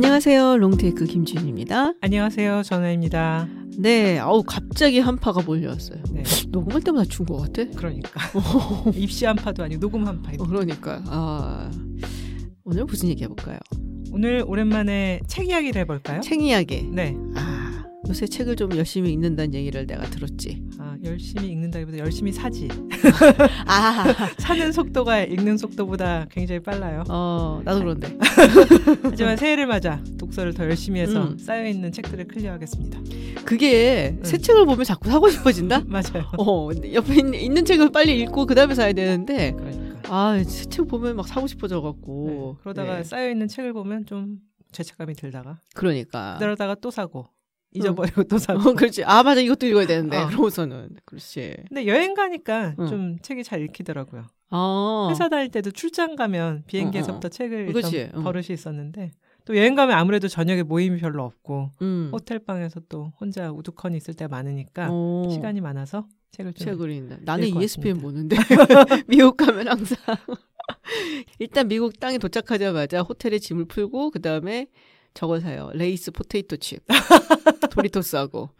안녕하세요. 롱테이크 김지윤입니다. 안녕하세요. 전화입니다. 네, 아우 갑자기 한파가 몰려왔어요. 네. 녹음할 때마다 준 것 같아. 그러니까 입시 한파도 아니고 녹음 한파. 어, 그러니까 아 오늘 무슨 얘기 해볼까요? 오늘 오랜만에 책 이야기를 해볼까요? 책 이야기. 네. 아 요새 책을 좀 열심히 읽는다는 얘기를 내가 들었지. 아, 열심히 읽는다기보다 열심히 사지. 아, 사는 속도가 읽는 속도보다 굉장히 빨라요. 어 나도 그런데. 하지만 새해를 맞아 독서를 더 열심히 해서 음. 쌓여 있는 책들을 클리어하겠습니다. 그게 새 책을 보면 자꾸 사고 싶어진다. 맞아요. 어 옆에 있는, 있는 책을 빨리 읽고 그 다음에 사야 되는데 그러니까. 아새 책 보면 막 사고 싶어져 갖고. 네. 그러다가 네. 쌓여 있는 책을 보면 좀 죄책감이 들다가 그러니까. 그러다가 또 사고 잊어버리고 또 사고. 어, 그렇지. 아 맞아 이것도 읽어야 되는데 어. 그러고서는 그렇지. 근데 여행 가니까 응. 좀 책이 잘 읽히더라고요. 아 회사 다닐 때도 출장 가면 비행기에서부터 책을 그치, 읽던 응. 버릇이 있었는데 또 여행 가면 아무래도 저녁에 모임이 별로 없고 음. 호텔 방에서 또 혼자 우두커니 있을 때 많으니까 어, 시간이 많아서 책을 좀 책을 읽는다. 나는 ESPN. 보는데 미국 가면 항상 일단 미국 땅에 도착하자마자 호텔에 짐을 풀고 그 다음에 저걸 사요. 레이스 포테이토 칩, 도리토스하고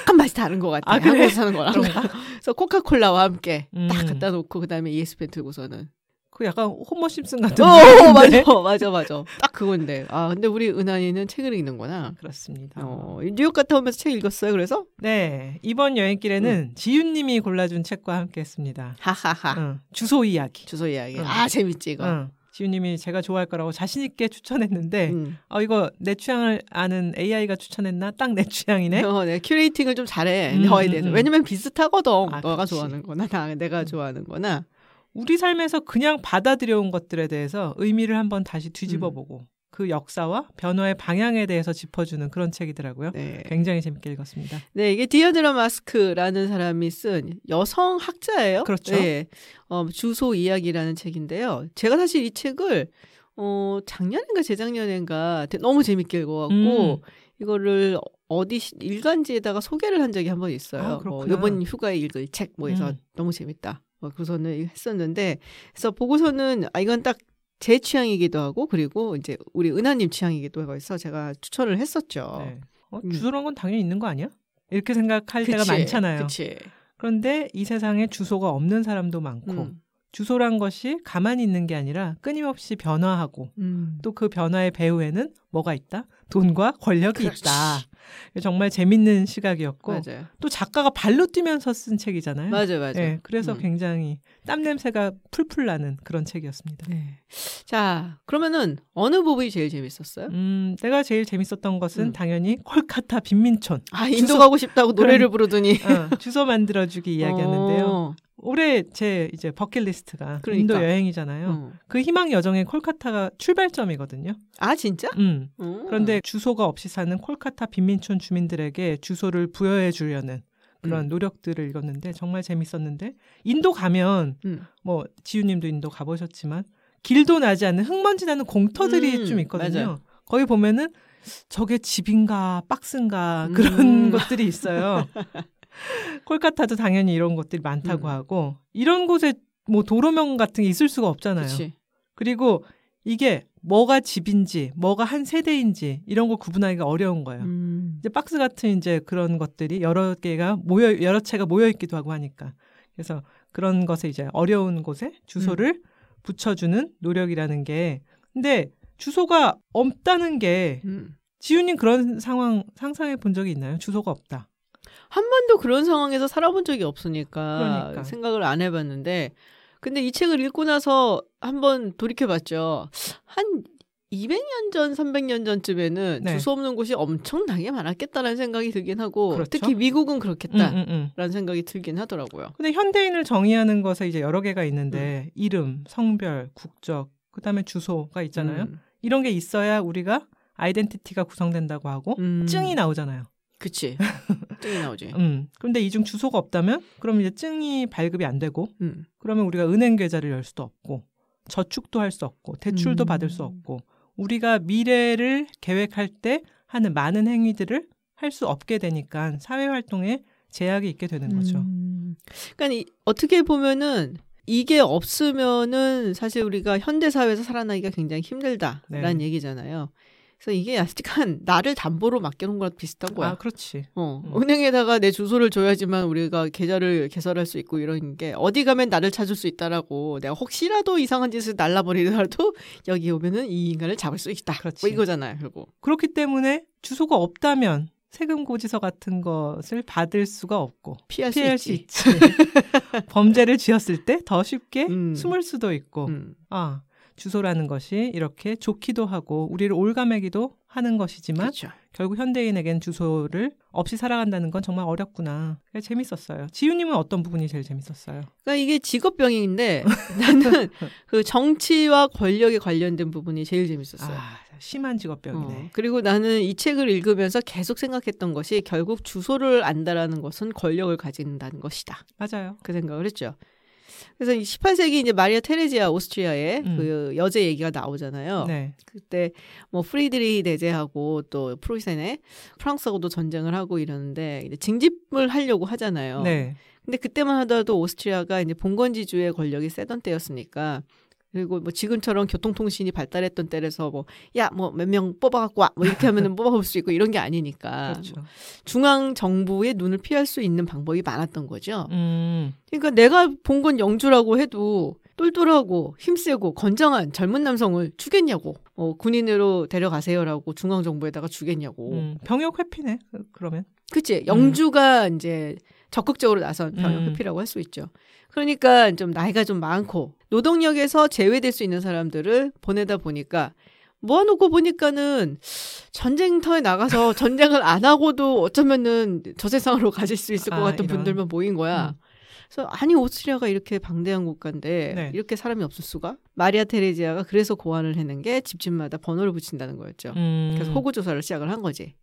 약간 맛이 다른 것 같아. 아, 그래? 한국에서 사는 거랑. 그래서 코카콜라와 함께 음. 딱 갖다 놓고 그 다음에 ESPN 들고서는. 그 약간 호머 심슨 같은 어, 느낌인데? 맞아, 맞아, 맞아. 딱 그건데. 아, 근데 우리 은하이는 책을 읽는구나. 그렇습니다. 어, 뉴욕 갔다 오면서 책 읽었어요. 그래서 네 이번 여행길에는 지윤 님이 골라준 책과 함께 했습니다. 하하하. 응, 주소 이야기. 주소 이야기. 응. 아, 재밌지 이거. 응, 지윤님이 제가 좋아할 거라고 자신 있게 추천했는데 음. 어 이거 내 취향을 아는 AI가 추천했나? 딱 내 취향이네. 어, 네. curating을 좀 잘해. 음, 너에 음, 대해서. 음. 왜냐면 비슷하거든. 아, 너가 그렇지. 좋아하는 거나 나, 내가 음. 좋아하는 거나. 우리 삶에서 그냥 받아들여온 것들에 대해서 의미를 한번 다시 뒤집어보고 그 역사와 변화의 방향에 대해서 짚어주는 그런 책이더라고요. 네. 굉장히 재밌게 읽었습니다. 네, 이게 디어드라 마스크라는 사람이 쓴 여성 학자예요. 그렇죠. 네. 어, 주소 이야기라는 책인데요. 제가 사실 이 책을 어, 작년인가 재작년인가 되- 너무 재밌게 읽어갖고 음. 이거를 어디 시- 일간지에다가 소개를 한 적이 한 번 있어요. 아, 뭐. 이번 휴가에 읽을 책 뭐 해서 음. 너무 재밌다. 어, 그래서는 했었는데 그래서 보고서는 아 이건 딱 제 취향이기도 하고 그리고 이제 우리 은하님 취향이기도 해서 제가 추천을 했었죠. 네. 어, 음. 주소란 건 당연히 있는 거 아니야? 이렇게 생각할 때가 그치, 많잖아요. 그치. 그런데 이 세상에 주소가 없는 사람도 많고 음. 주소란 것이 가만히 있는 게 아니라 끊임없이 변화하고 음. 또그 변화의 배후에는 뭐가 있다? 돈과 권력이 그렇지. 있다. 정말 재밌는 시각이었고 맞아요. 또 작가가 발로 뛰면서 쓴 책이잖아요. 맞아요, 맞아요. 네, 그래서 음. 굉장히 땀 냄새가 풀풀 나는 그런 책이었습니다. 네. 자, 그러면은 어느 부분이 제일 재밌었어요? 음, 내가 제일 재밌었던 것은 음. 당연히 콜카타 빈민촌. 아, 인도 주소- 가고 싶다고 노래를 부르더니 어, 주소 만들어주기 이야기였는데요. 어, 올해 제 이제 버킷리스트가 그러니까. 인도 여행이잖아요. 어. 그 희망 여정의 콜카타가 출발점이거든요. 아, 진짜? 음. 어. 그런데 주소가 없이 사는 콜카타 빈민 촌 주민들에게 주소를 부여해 주려는 그런 음. 노력들을 읽었는데 정말 재밌었는데 인도 가면 음. 뭐 지우님도 인도 가보셨지만 길도 나지 않는 흙먼지 나는 공터들이 음, 좀 있거든요. 맞아요. 거기 보면은 저게 집인가 박스인가 음. 그런 것들이 있어요. 콜카타도 당연히 이런 것들이 많다고 음. 하고 이런 곳에 뭐 도로명 같은 게 있을 수가 없잖아요. 그치. 그리고 이게 뭐가 집인지 뭐가 한 세대인지 이런 걸 구분하기가 어려운 거예요. 음. 이제 박스 같은 이제 그런 것들이 여러 개가 모여 여러 채가 모여 있기도 하고 하니까 그래서 그런 것에 이제 어려운 곳에 주소를 음. 붙여주는 노력이라는 게 근데 주소가 없다는 게 음. 지훈님 그런 상황 상상해 본 적이 있나요? 주소가 없다. 한 번도 그런 상황에서 살아본 적이 없으니까 그러니까. 생각을 안 해봤는데, 근데 이 책을 읽고 나서 한번 돌이켜봤죠. 한 200년 전, 300년 전쯤에는 네. 주소 없는 곳이 엄청나게 많았겠다라는 생각이 들긴 하고, 그렇죠. 특히 미국은 음, 그렇겠다라는 음, 음. 생각이 들긴 하더라고요. 근데 현대인을 정의하는 것에 이제 여러 개가 있는데 이름, 성별, 국적, 그다음에 주소가 있잖아요. 음. 이런 게 있어야 우리가 아이덴티티가 구성된다고 하고 음. 증이 나오잖아요. 그치. 증이 나오지. 음. 그런데 이중 주소가 없다면 그럼 이제 증이 발급이 안 되고 음. 그러면 우리가 은행 계좌를 열 수도 없고 저축도 할 수 없고 대출도 음. 받을 수 없고 우리가 미래를 계획할 때 하는 많은 행위들을 할 수 없게 되니까 사회 활동에 제약이 있게 되는 거죠. 음. 그러니까 이, 어떻게 보면은 이게 없으면은 사실 우리가 현대 사회에서 살아나기가 굉장히 힘들다라는 네. 얘기잖아요. 그래서 이게 약간 나를 담보로 맡겨놓은 거랑 비슷한 거야. 아, 그렇지. 어, 음. 은행에다가 내 주소를 줘야지만 우리가 계좌를 개설할 수 있고 이런 게 어디 가면 나를 찾을 수 있다라고 내가 혹시라도 이상한 짓을 날라버리더라도 여기 오면은 이 인간을 잡을 수 있다. 그렇지. 뭐 이거잖아요, 결국. 그렇기 때문에 주소가 없다면 세금 고지서 같은 것을 받을 수가 없고 피할 수 피할 있지. 수 있지. 범죄를 지었을 때 더 쉽게 음. 숨을 수도 있고 음. 아 주소라는 것이 이렇게 좋기도 하고 우리를 올가매기도 하는 것이지만 그렇죠. 결국 현대인에겐 주소를 없이 살아간다는 건 정말 어렵구나. 그래서 재밌었어요. 지유님은 어떤 부분이 제일 재밌었어요? 그러니까 이게 직업병인데 나는 그 정치와 권력에 관련된 부분이 제일 재밌었어요. 아 심한 직업병이네. 어, 그리고 나는 이 책을 읽으면서 계속 생각했던 것이 결국 주소를 안다라는 것은 권력을 가진다는 것이다. 맞아요. 그 생각을 했죠. 그래서 이 18세기 이제 마리아 테레지아 오스트리아의 음. 그 여제 얘기가 나오잖아요. 네. 그때 뭐 프리드리히 대제하고 또 프로이센에 프랑스하고도 전쟁을 하고 이러는데 이제 징집을 하려고 하잖아요. 네. 근데 그때만 하더라도 오스트리아가 이제 봉건지주의 권력이 세던 때였으니까 그리고 뭐 지금처럼 교통통신이 발달했던 때라서 뭐 야 뭐 몇 명 뽑아갖고 와 뭐 이렇게 하면은 뽑아볼 수 있고 이런 게 아니니까 그렇죠. 중앙 정부의 눈을 피할 수 있는 방법이 많았던 거죠. 음. 그러니까 내가 본 건 영주라고 해도 똘똘하고 힘세고 건장한 젊은 남성을 주겠냐고 어, 군인으로 데려가세요라고 중앙 정부에다가 주겠냐고 음. 병역 회피네. 그- 그러면. 그치 영주가 이제 적극적으로 나선 병역 음. 회피라고 할 수 있죠. 그러니까 좀 나이가 좀 많고 노동력에서 제외될 수 있는 사람들을 보내다 보니까 모아놓고 보니까는 전쟁터에 나가서 전쟁을 안 하고도 어쩌면은 저 세상으로 가실 수 있을 것 아, 같은 이런. 분들만 모인 거야. 음. 그래서 아니 오스트리아가 이렇게 방대한 국가인데 네. 이렇게 사람이 없을 수가? 마리아 테레지아가 그래서 고안을 해낸 게 집집마다 번호를 붙인다는 거였죠. 음. 그래서 호구 조사를 시작을 한 거지.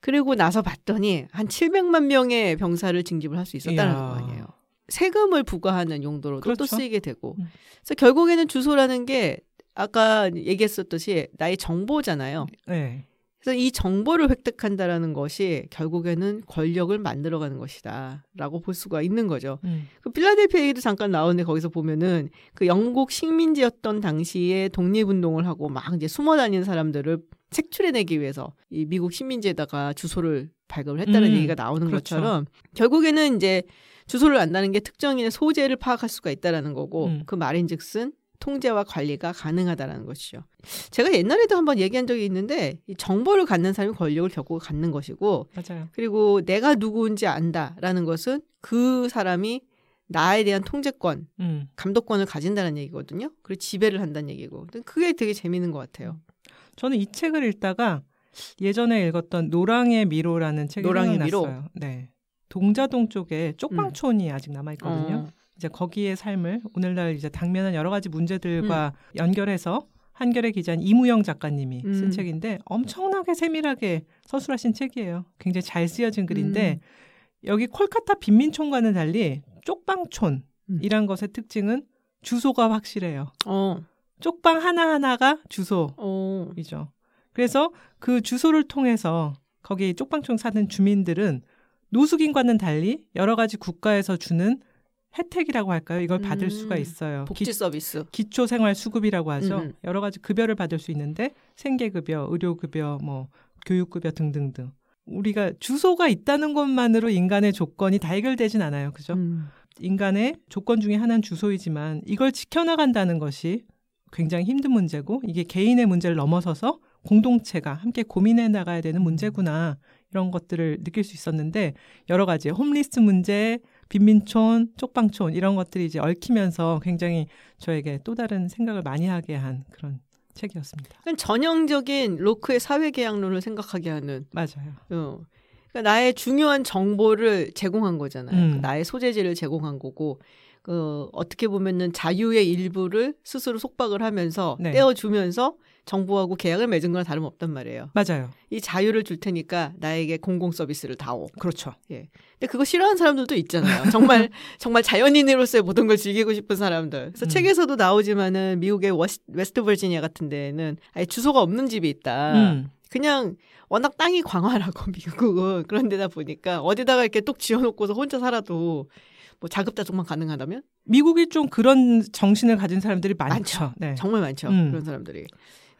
그리고 나서 봤더니 한 700만 명의 병사를 징집을 할 수 있었다는 이야. 거 아니에요. 세금을 부과하는 용도로도 또 그렇죠. 쓰이게 되고. 음. 그래서 결국에는 주소라는 게 아까 얘기했었듯이 나의 정보잖아요. 네. 그래서 이 정보를 획득한다라는 것이 결국에는 권력을 만들어가는 것이다라고 볼 수가 있는 거죠. 음. 그 필라델피아 얘기도 잠깐 나오는데 거기서 보면은 그 영국 식민지였던 당시에 독립운동을 하고 막 이제 숨어 다니는 사람들을 색출해내기 위해서 이 미국 식민지에다가 주소를 발급을 했다는 음, 얘기가 나오는 그렇죠. 것처럼 결국에는 이제 주소를 안다는 게 특정인의 소재를 파악할 수가 있다라는 거고 음. 그 말인즉슨 통제와 관리가 가능하다라는 것이죠. 제가 옛날에도 한번 얘기한 적이 있는데 이 정보를 갖는 사람이 권력을 결국 갖는 것이고 맞아요. 그리고 내가 누구인지 안다라는 것은 그 사람이 나에 대한 통제권, 음. 감독권을 가진다는 얘기거든요. 그리고 지배를 한다는 얘기고. 그게 되게 재밌는 것 같아요. 저는 이 책을 읽다가 예전에 읽었던 노랑의 미로라는 책이 노랑의 생각났어요. 네. 동자동 쪽에 쪽방촌이 아직 남아 있거든요. 어. 이제 거기의 삶을 오늘날 이제 당면한 여러 가지 문제들과 연결해서 한결의 기자인 이무영 작가님이 쓴 음. 책인데 엄청나게 세밀하게 서술하신 책이에요. 굉장히 잘 쓰여진 글인데 음. 여기 콜카타 빈민촌과는 달리 쪽방촌이란 것의 특징은 주소가 확실해요. 어. 쪽방 하나하나가 주소이죠. 어. 그래서 그 주소를 통해서 거기 쪽방촌 사는 주민들은 노숙인과는 달리 여러 가지 국가에서 주는 혜택이라고 할까요? 이걸 받을 음. 수가 있어요. 복지 서비스. 기, 초 생활 수급이라고 하죠. 음, 음. 여러 가지 급여를 받을 수 있는데 생계급여, 의료급여, 뭐 교육급여 등등등. 우리가 주소가 있다는 것만으로 인간의 조건이 다 해결되진 않아요. 그죠? 음. 인간의 조건 중에 하나는 주소이지만 이걸 지켜나간다는 것이 굉장히 힘든 문제고 이게 개인의 문제를 넘어서서 공동체가 함께 고민해 나가야 되는 문제구나 이런 것들을 느낄 수 있었는데 여러 가지 홈리스트 문제, 빈민촌, 쪽방촌 이런 것들이 이제 얽히면서 굉장히 저에게 또 다른 생각을 많이 하게 한 그런 책이었습니다. 전형적인 로크의 사회계약론을 생각하게 하는. 맞아요. 어. 그러니까 나의 중요한 정보를 제공한 거잖아요. 음. 나의 소재지를 제공한 거고. 그 어떻게 보면은 자유의 일부를 스스로 속박을 하면서 네. 떼어주면서 정부하고 계약을 맺은 거랑 다름없단 말이에요. 맞아요. 이 자유를 줄 테니까 나에게 공공 서비스를 다오. 그렇죠. 예. 근데 그거 싫어하는 사람들도 있잖아요. 정말 정말 자연인으로서의 모든 걸 즐기고 싶은 사람들. 그래서 음. 책에서도 나오지만은 미국의 워시, 웨스트 버지니아 같은 데는 아예 주소가 없는 집이 있다. 음. 그냥 워낙 땅이 광활하고 미국은 그런 데다 보니까 어디다가 이렇게 뚝 지어놓고서 혼자 살아도 뭐 자급자족만 가능하다면 미국이 좀 그런 정신을 가진 사람들이 많죠. 많죠. 네. 정말 많죠. 음. 그런 사람들이.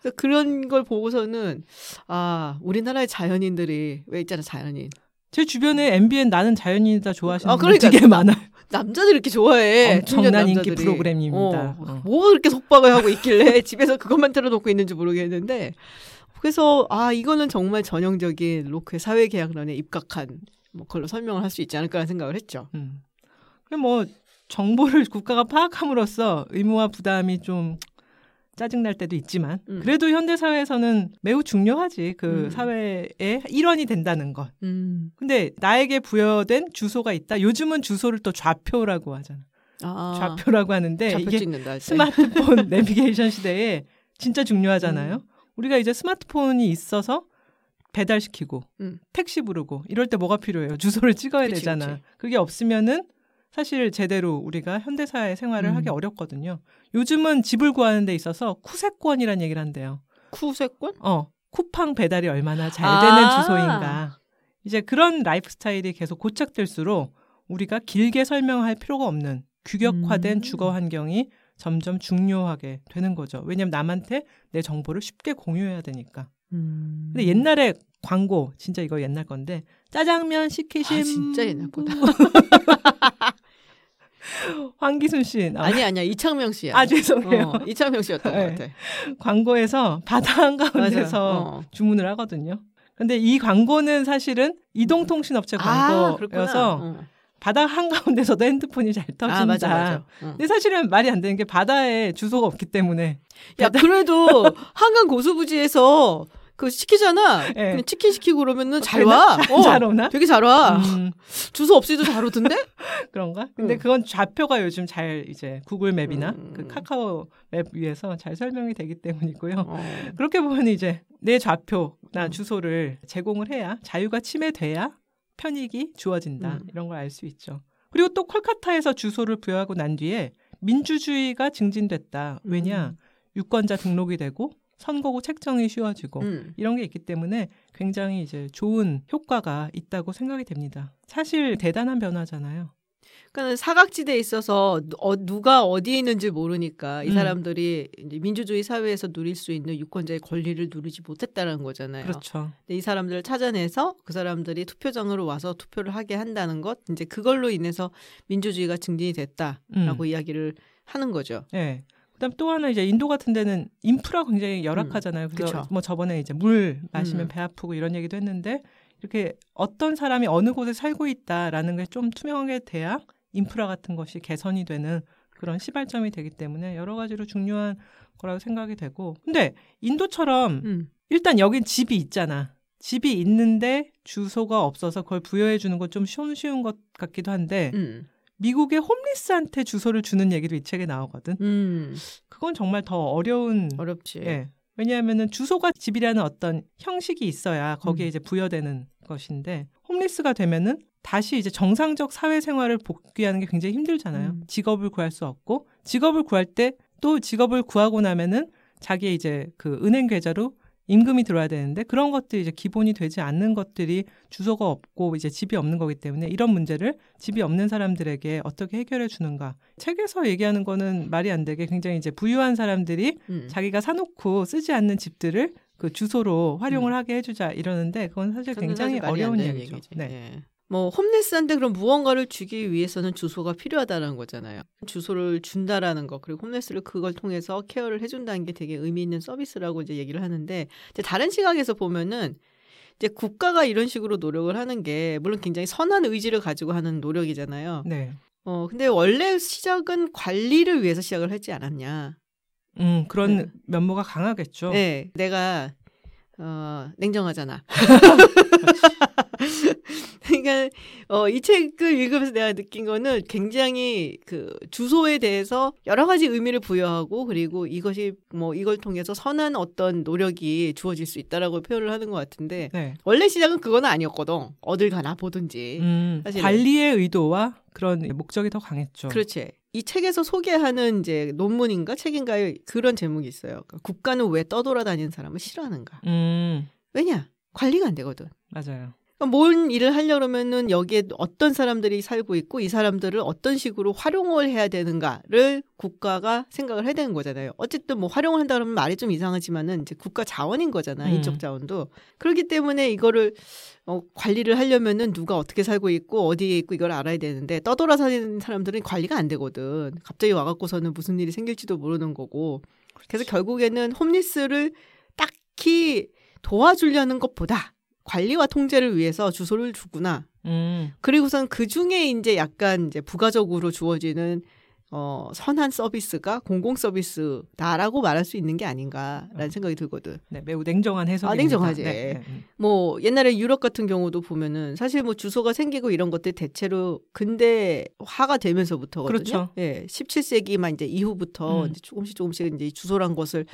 그래서 그런 걸 보고서는 아 우리나라의 자연인들이 왜 있잖아 자연인 제 주변에 MBN 나는 자연인이다 좋아하시는 아, 분들 그러니까. 되게 많아요. 남자들이 이렇게 좋아해 엄청난 인기. 프로그램입니다. 어, 어. 뭐가 그렇게 속박을 하고 있길래 집에서 그것만 틀어놓고 있는지 모르겠는데 그래서 아 이거는 정말 전형적인 로크의 사회계약론에 입각한 뭐 그걸로 설명을 할 수 있지 않을까라는 생각을 했죠. 음. 그럼 뭐 정보를 국가가 파악함으로써 의무와 부담이 좀 짜증 날 때도 있지만 음. 그래도 현대 사회에서는 매우 중요하지 그 음. 사회의 일원이 된다는 것. 음. 근데 나에게 부여된 주소가 있다. 요즘은 주소를 또 좌표라고 하잖아. 아, 좌표라고 하는데 좌표 이게 찍는다. 스마트폰 내비게이션 시대에 진짜 중요하잖아요. 음. 우리가 이제 스마트폰이 있어서 배달시키고 음. 택시 부르고 이럴 때 뭐가 필요해요? 주소를 찍어야 그치, 되잖아. 그치. 그게 없으면은 사실 제대로 우리가 현대사회 생활을 음. 하기 어렵거든요. 요즘은 집을 구하는 데 있어서 쿠세권이라는 얘기를 한대요. 쿠세권? 어, 쿠팡 배달이 얼마나 잘 아. 되는 주소인가. 이제 그런 라이프 스타일이 계속 고착될수록 우리가 길게 설명할 필요가 없는 규격화된 음. 주거 환경이 점점 중요하게 되는 거죠. 왜냐하면 남한테 내 정보를 쉽게 공유해야 되니까. 음. 근데 옛날에 광고 진짜 이거 옛날 건데 짜장면 시키신 아, 진짜 옛날 거다. 황기순 씨 나. 아니 아니야 이창명 씨야. 아 죄송해요. 어, 이창명 씨였던 네. 것 같아. 광고에서 바다 한가운데서. 어. 주문을 하거든요. 근데 이 광고는 사실은 이동통신업체 아. 광고여서 어. 바다 한가운데서도 핸드폰이 잘 터진다. 아 맞아 맞아. 어. 근데 사실은 말이 안 되는 게 바다에 주소가 없기 때문에 야 그래도 한강 고수부지에서 그 시키잖아. 예. 그냥 치킨 시키고 그러면은 잘? 와. 잘- 어, 잘 오나? 되게 잘 와. 음, 주소 없이도 잘 오던데? 그런가? 근데 응. 그건 좌표가 요즘 잘 이제 구글 맵이나 음. 그 카카오 맵 위에서 잘 설명이 되기 때문이고요. 어. 그렇게 보면 이제 내 좌표나 음. 주소를 제공을 해야 자유가 침해돼야 편익이 주어진다 음. 이런 걸 알 수 있죠. 그리고 또 콜카타에서 주소를 부여하고 난 뒤에 민주주의가 증진됐다. 왜냐 음. 유권자 등록이 되고 선거구 책정이 쉬워지고 음. 이런 게 있기 때문에 굉장히 이제 좋은 효과가 있다고 생각이 됩니다. 사실 대단한 변화잖아요. 그러니까 사각지대에 있어서 어, 누가 어디에 있는지 모르니까 이 음. 사람들이 이제 민주주의 사회에서 누릴 수 있는 유권자의 권리를 누리지 못했다는 거잖아요. 그렇죠. 근데 이 사람들을 찾아내서 그 사람들이 투표장으로 와서 투표를 하게 한다는 것, 이제 그걸로 인해서 민주주의가 증진이 됐다라고 음. 이야기를 하는 거죠. 예. 그다음 또 하나 이제 인도 같은 데는 인프라 굉장히 열악하잖아요. 그래서 그쵸. 뭐 저번에 이제 물 마시면 음. 배 아프고 이런 얘기도 했는데 이렇게 어떤 사람이 어느 곳에 살고 있다라는 게 좀 투명하게 돼야 인프라 같은 것이 개선이 되는 그런 시발점이 되기 때문에 여러 가지로 중요한 거라고 생각이 되고 근데 인도처럼 음. 일단 여긴 집이 있잖아. 집이 있는데 주소가 없어서 그걸 부여해 주는 건 좀 쉬운 것 같기도 한데 음. 미국의 홈리스한테 주소를 주는 얘기도 이 책에 나오거든. 음. 그건 정말 더 어려운 어렵지. 예. 왜냐하면은 주소가 집이라는 어떤 형식이 있어야 거기에 음. 이제 부여되는 것인데 홈리스가 되면은 다시 이제 정상적 사회 생활을 복귀하는 게 굉장히 힘들잖아요. 음. 직업을 구할 수 없고 직업을 구할 때 또 직업을 구하고 나면은 자기의 이제 그 은행 계좌로 임금이 들어야 되는데 그런 것들이 이제 기본이 되지 않는 것들이 주소가 없고 이제 집이 없는 거기 때문에 이런 문제를 집이 없는 사람들에게 어떻게 해결해 주는가. 책에서 얘기하는 거는 말이 안 되게 굉장히 이제 부유한 사람들이 음. 자기가 사놓고 쓰지 않는 집들을 그 주소로 활용을 음. 하게 해주자 이러는데 그건 사실 굉장히 어려운 얘기죠. 얘기지. 네. 예. 뭐 홈레스한테 그런 무언가를 주기 위해서는 주소가 필요하다는 거잖아요. 주소를 준다라는 거 그리고 홈레스를 그걸 통해서 케어를 해준다는 게 되게 의미 있는 서비스라고 이제 얘기를 하는데 이제 다른 시각에서 보면은 이제 국가가 이런 식으로 노력을 하는 게 물론 굉장히 선한 의지를 가지고 하는 노력이잖아요. 네. 어 근데 원래 시작은 관리를 위해서 시작을 했지 않았냐. 음, 그런 네. 면모가 강하겠죠. 네, 내가 어, 냉정하잖아. 그러니까 어, 이 책을 읽으면서 내가 느낀 거는 굉장히 그 주소에 대해서 여러 가지 의미를 부여하고 그리고 이것이 뭐 이걸 통해서 선한 어떤 노력이 주어질 수 있다라고 표현을 하는 것 같은데 네. 원래 시작은 그건 아니었거든. 어딜 가나 보든지. 음. 관리의 의도와 그런 목적이 더 강했죠. 그렇지. 이 책에서 소개하는 이제 논문인가 책인가에 그런 제목이 있어요. 그러니까 국가는 왜 떠돌아다니는 사람을 싫어하는가? 음, 왜냐? 관리가 안 되거든. 맞아요. 그러니까 뭔 일을 하려면은 여기에 어떤 사람들이 살고 있고 이 사람들을 어떤 식으로 활용을 해야 되는가를 국가가 생각을 해야 되는 거잖아요. 어쨌든 뭐 활용을 한다 그러면 말이 좀 이상하지만은 이제 국가 자원인 거잖아. 음. 인적 자원도. 그렇기 때문에 이거를 어, 관리를 하려면은 누가 어떻게 살고 있고 어디에 있고 이걸 알아야 되는데 떠돌아 사는 사람들은 관리가 안 되거든. 갑자기 와 갖고서는 무슨 일이 생길지도 모르는 거고. 그래서 결국에는 홈리스를 딱히 도와주려는 것보다 관리와 통제를 위해서 주소를 주구나. 음. 그리고선 그 중에 이제 약간 이제 부가적으로 주어지는 어, 선한 서비스가 공공 서비스다라고 말할 수 있는 게 아닌가라는 생각이 들거든. 네, 매우 냉정한 해석입니다. 아, 냉정하지. 네, 네, 음. 뭐 옛날에 유럽 같은 경우도 보면은 사실 뭐 주소가 생기고 이런 것들 대체로 근대화가 되면서부터거든요. 그렇죠. 예, 17세기만 이제 이후부터 음. 이제 조금씩 조금씩 이제 이 주소란 것을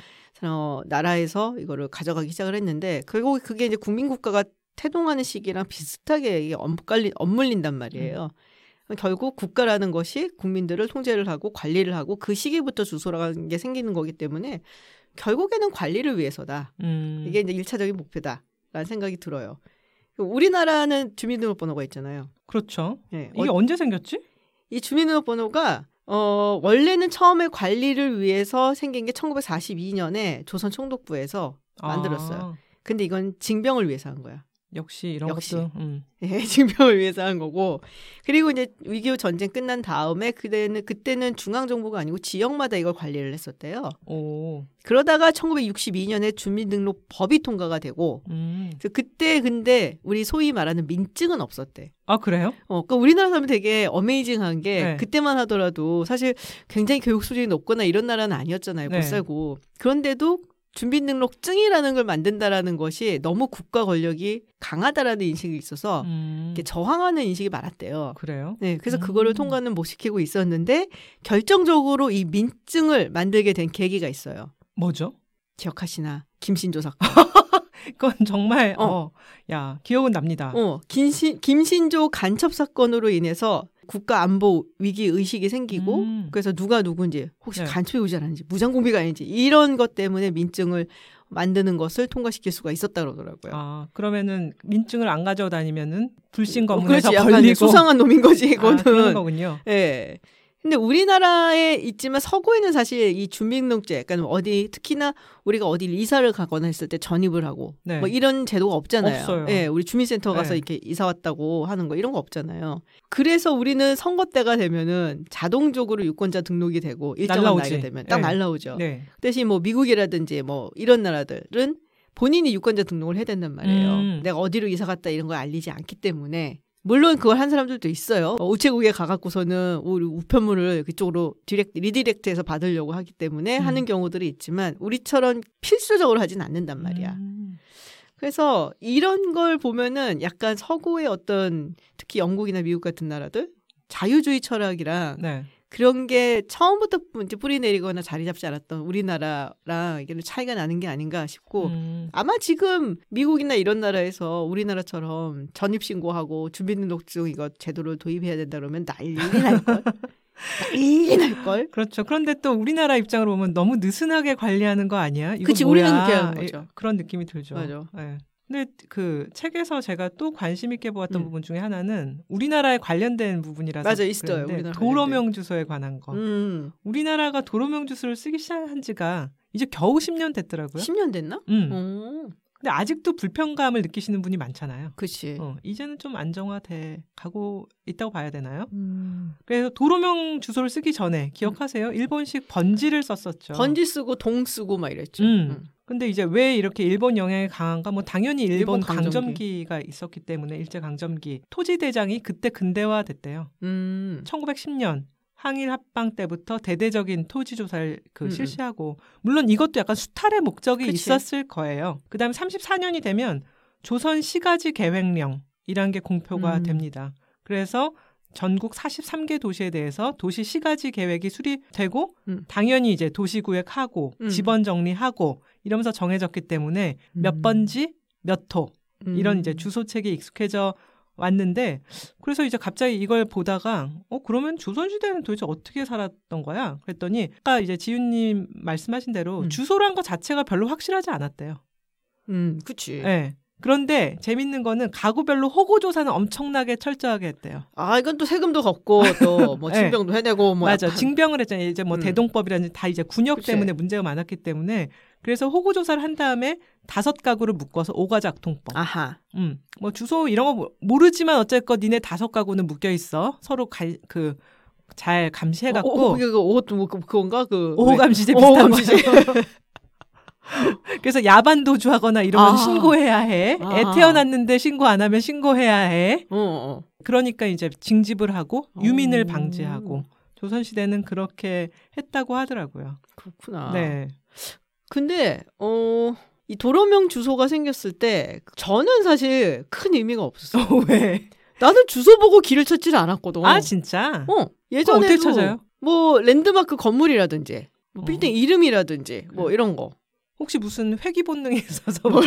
어, 나라에서 이거를 가져가기 시작을 했는데 결국 그게 이제 국민국가가 태동하는 시기랑 비슷하게 이게 엇갈리, 엇물린단 말이에요. 결국 국가라는 것이 국민들을 통제를 하고 관리를 하고 그 시기부터 주소라는 게 생기는 거기 때문에 결국에는 관리를 위해서다. 음. 이게 이제 일차적인 목표다라는 생각이 들어요. 우리나라는 주민등록번호가 있잖아요. 그렇죠. 예, 이게 어, 언제 생겼지? 이 주민등록번호가 어, 원래는 처음에 관리를 위해서 생긴 게 1942년에 조선 총독부에서 만들었어요. 아, 근데 이건 징병을 위해서 한 거야. 역시 이런 역시. 것도 음. 예, 징병을 위해서 한 거고. 그리고 이제 위기후 전쟁 끝난 다음에 그때는 그때는 중앙 정부가 아니고 지역마다 이걸 관리를 했었대요. 오. 그러다가 1962년에 주민등록법이 통과가 되고 음. 그래서 그때 근데 우리 소위 말하는 민증은 없었대. 아 그래요? 어, 그러니까 우리나라 사람이 되게 어메이징한 게 네. 그때만 하더라도 사실 굉장히 교육 수준이 높거나 이런 나라는 아니었잖아요. 못 네. 살고. 그런데도 주민등록증이라는 걸 만든다라는 것이 너무 국가 권력이 강하다라는 인식이 있어서 음. 이렇게 저항하는 인식이 많았대요. 그래요? 네, 그래서 음. 그거를 통과는 못 시키고 있었는데 결정적으로 이 민증을 만들게 된 계기가 있어요. 뭐죠? 기억하시나? 김신조 사건. 그건 정말 어. 어. 야 기억은 납니다. 어, 김신, 김신조 간첩 사건으로 인해서 국가 안보 위기 의식이 생기고 음. 그래서 누가 누군지 혹시 네. 간첩이 오지 않았는지 무장 공비가 아닌지 이런 것 때문에 민증을 만드는 것을 통과시킬 수가 있었다 그러더라고요. 아 그러면은 민증을 안 가져다 다니면은 불신 어, 검문에서 그렇지. 약간 걸리고 수상한 놈인 거지 아, 그런 이거는. 거군요. 예. 근데 우리나라에 있지만 서구에는 사실 이 주민등록제 약간 어디 특히나 우리가 어디 이사를 가거나 했을 때 전입을 하고 네. 뭐 이런 제도가 없잖아요. 없어요. 예, 우리 주민센터 가서 네. 이렇게 이사 왔다고 하는 거 이런 거 없잖아요. 그래서 우리는 선거 때가 되면은 자동적으로 유권자 등록이 되고 일정한 날라오지. 나이가 되면 딱 네. 날라오죠. 네. 대신 뭐 미국이라든지 뭐 이런 나라들은 본인이 유권자 등록을 해야 된단 말이에요. 음. 내가 어디로 이사 갔다 이런 걸 알리지 않기 때문에 물론 그걸 한 사람들도 있어요. 어, 우체국에 가갖고서는 우리 우편물을 그쪽으로 direct redirect해서 받으려고 하기 때문에 음. 하는 경우들이 있지만 우리처럼 필수적으로 하진 않는단 말이야. 음. 그래서 이런 걸 보면은 약간 서구의 어떤 특히 영국이나 미국 같은 나라들 자유주의 철학이랑 네. 그런 게 처음부터 이제 뿌리 내리거나 자리 잡지 않았던 우리나라랑 이게 차이가 나는 게 아닌가 싶고 음. 아마 지금 미국이나 이런 나라에서 우리나라처럼 전입 신고하고 주민등록증 이거 제도를 도입해야 된다 그러면 난리 날 걸. 난리 날 걸. 그렇죠. 그런데 또 우리나라 입장으로 보면 너무 느슨하게 관리하는 거 아니야? 뭐야? 우리는 그렇게 하는 이- 거죠. 그런 느낌이 들죠. 맞아. 예. 근데 그 책에서 제가 또 관심 있게 보았던 음. 부분 중에 하나는 우리나라에 관련된 부분이라서 맞아, 있어요. 우리나라 도로명 주소에 관한 거. 음. 우리나라가 도로명 주소를 쓰기 시작한 지가 이제 겨우 10년 됐더라고요. 10년 됐나? 음. 어. 근데 아직도 불편감을 느끼시는 분이 많잖아요. 그치. 어, 이제는 좀 안정화돼 가고 있다고 봐야 되나요? 음. 그래서 도로명 주소를 쓰기 전에 기억하세요? 일본식 번지를 썼었죠. 번지 쓰고 동 쓰고 막 이랬죠. 음. 근데 이제 왜 이렇게 일본 영향이 강한가? 뭐 당연히 일본, 일본 강점기. 강점기가 있었기 때문에 일제 강점기 토지 대장이 그때 근대화 됐대요. 음. 1910년 항일 합방 때부터 대대적인 토지 조사를 그 음, 음. 실시하고 물론 이것도 약간 수탈의 목적이 그치. 있었을 거예요. 그다음에 34년이 되면 조선 시가지 계획령이란 게 공표가 음. 됩니다. 그래서 전국 43개 도시에 대해서 도시 시가지 계획이 수립되고 음. 당연히 이제 도시 구획하고 음. 지번 정리하고 이러면서 정해졌기 때문에 몇 음. 번지 몇 호 이런 음. 이제 주소책에 익숙해져 왔는데 그래서 이제 갑자기 이걸 보다가 어 그러면 조선시대는 도대체 어떻게 살았던 거야? 그랬더니 아까 이제 지윤님 말씀하신 대로 음. 주소란 것 자체가 별로 확실하지 않았대요. 음, 그치. 예. 그런데 재밌는 거는 가구별로 호구 조사는 엄청나게 철저하게 했대요. 아 이건 또 세금도 걷고 또뭐 네. 징병도 해내고 뭐 맞아. 약간- 징병을 했잖아요. 이제 뭐 음. 대동법이라든지 다 이제 군역 그치. 때문에 문제가 많았기 때문에 그래서 호구 조사를 한 다음에 다섯 가구를 묶어서 오가작통법. 아하. 음. 뭐 주소 이런 거 모- 모르지만 어쨌건 니네 다섯 가구는 묶여 있어. 서로 그잘 감시해 갖고 어, 어, 그게 그 옷, 뭐, 그- 그건가? 그. 오호 감시제 오호 비슷한 감시제. 거. 그래서 야반 도주하거나 이러면 아. 신고해야 해. 애 아. 태어났는데 신고 안 하면 신고해야 해. 어, 어. 그러니까 이제 징집을 하고 유민을 오. 방지하고 조선 시대는 그렇게 했다고 하더라고요. 그렇구나. 네. 근데, 어, 이 도로명 주소가 생겼을 때 저는 사실 큰 의미가 없었어. 왜? 나는 주소 보고 길을 찾지를 않았거든. 아 진짜? 어, 그럼 예전에도 어떻게 찾아요? 뭐 랜드마크 건물이라든지 뭐 어. 빌딩 이름이라든지 뭐 이런 거. 혹시 무슨 회귀 본능이 있어서 뭐?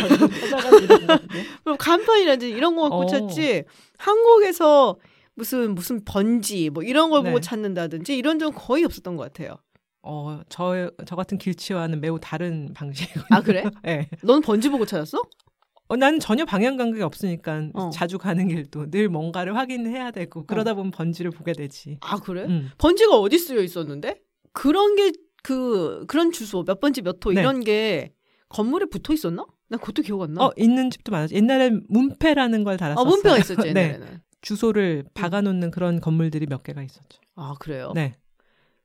뭐 간판이라든지 이런 거 갖고 어. 찾지. 한국에서 무슨 무슨 번지 뭐 이런 걸 보고 네. 찾는다든지 이런 적 거의 없었던 것 같아요. 어, 저, 저 같은 길치와는 매우 다른 방식이군요. 아 그래? 네. 넌 번지 보고 찾았어? 어, 난 전혀 방향 감각이 없으니까 어. 자주 가는 길도 늘 뭔가를 확인해야 되고 그러다 보면 번지를 보게 되지. 아 그래? 음. 번지가 어디 쓰여 있었는데? 그런 게 그 그런 주소 몇 번지 몇호 네. 이런 게 건물에 붙어 있었나? 난 그것도 기억 안 나. 어, 있는 집도 많았어. 옛날엔 문패라는 걸 달았었어요. 아 문패가 있었지 네. 옛날에는. 주소를 박아놓는 그런 건물들이 몇 개가 있었죠. 아 그래요? 네.